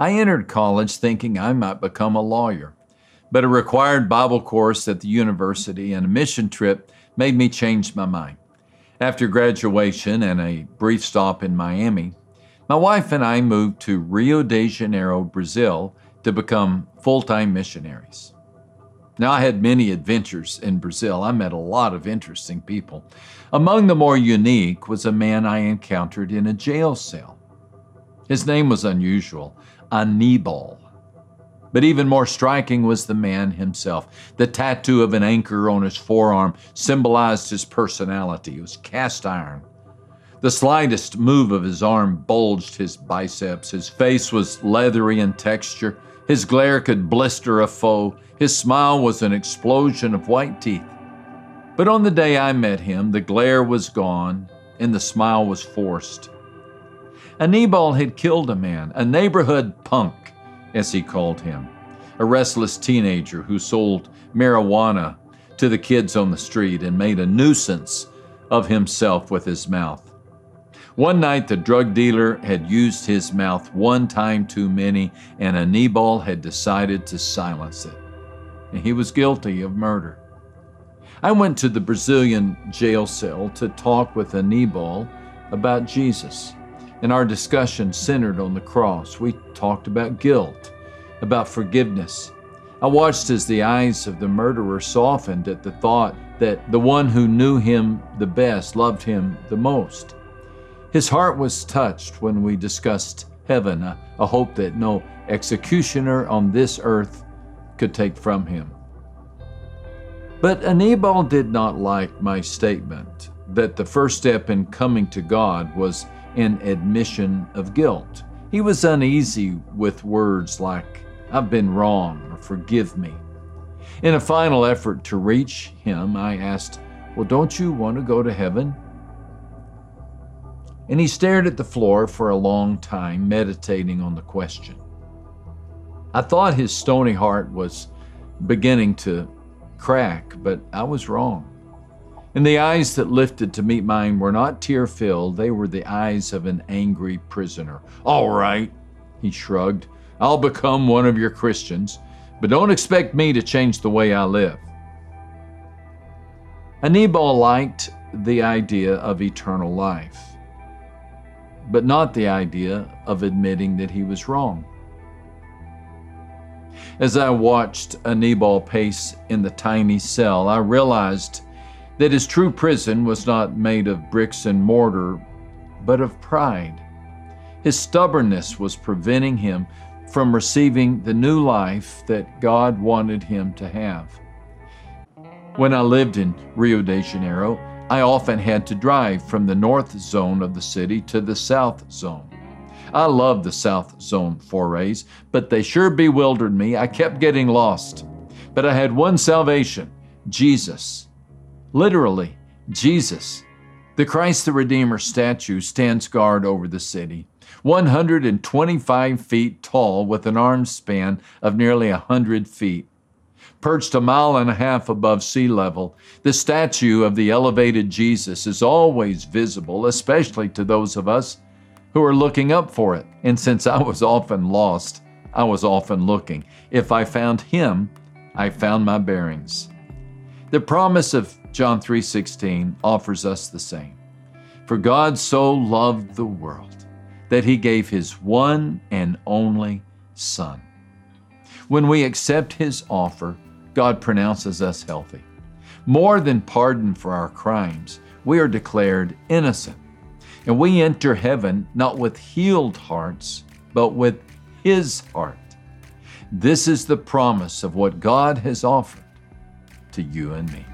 I entered college thinking I might become a lawyer, but a required Bible course at the university and a mission trip made me change my mind. After graduation and a brief stop in Miami, my wife and I moved to Rio de Janeiro, Brazil to become full time missionaries. Now, I had many adventures in Brazil. I met a lot of interesting people. Among the more unique was a man I encountered in a jail cell. His name was unusual Anibal. But even more striking was the man himself. The tattoo of an anchor on his forearm symbolized his personality. It was cast iron. The slightest move of his arm bulged his biceps. His face was leathery in texture. His glare could blister a foe. His smile was an explosion of white teeth. But on the day I met him, the glare was gone and the smile was forced. Anibal had killed a man, a neighborhood punk, as he called him, a restless teenager who sold marijuana to the kids on the street and made a nuisance of himself with his mouth. One night, the drug dealer had used his mouth one time too many, and Anibal had decided to silence it and he was guilty of murder. I went to the Brazilian jail cell to talk with Anibal about Jesus, and our discussion centered on the cross. We talked about guilt, about forgiveness. I watched as the eyes of the murderer softened at the thought that the one who knew him the best loved him the most. His heart was touched when we discussed heaven, a, a hope that no executioner on this earth could take from him. But Anibal did not like my statement that the first step in coming to God was an admission of guilt. He was uneasy with words like, I've been wrong, or forgive me. In a final effort to reach him, I asked, Well, don't you want to go to heaven? And he stared at the floor for a long time, meditating on the question. I thought his stony heart was beginning to crack, but I was wrong. And the eyes that lifted to meet mine were not tear filled, they were the eyes of an angry prisoner. All right, he shrugged, I'll become one of your Christians, but don't expect me to change the way I live. Anibal liked the idea of eternal life, but not the idea of admitting that he was wrong. As I watched Anibal pace in the tiny cell, I realized that his true prison was not made of bricks and mortar, but of pride. His stubbornness was preventing him from receiving the new life that God wanted him to have. When I lived in Rio de Janeiro, I often had to drive from the north zone of the city to the south zone. I love the South Zone forays, but they sure bewildered me. I kept getting lost. But I had one salvation Jesus. Literally, Jesus. The Christ the Redeemer statue stands guard over the city, 125 feet tall with an arm span of nearly 100 feet. Perched a mile and a half above sea level, the statue of the elevated Jesus is always visible, especially to those of us who are looking up for it. And since I was often lost, I was often looking. If I found him, I found my bearings. The promise of John 3:16 offers us the same. For God so loved the world that he gave his one and only son. When we accept his offer, God pronounces us healthy. More than pardon for our crimes, we are declared innocent and we enter heaven not with healed hearts, but with His heart. This is the promise of what God has offered to you and me.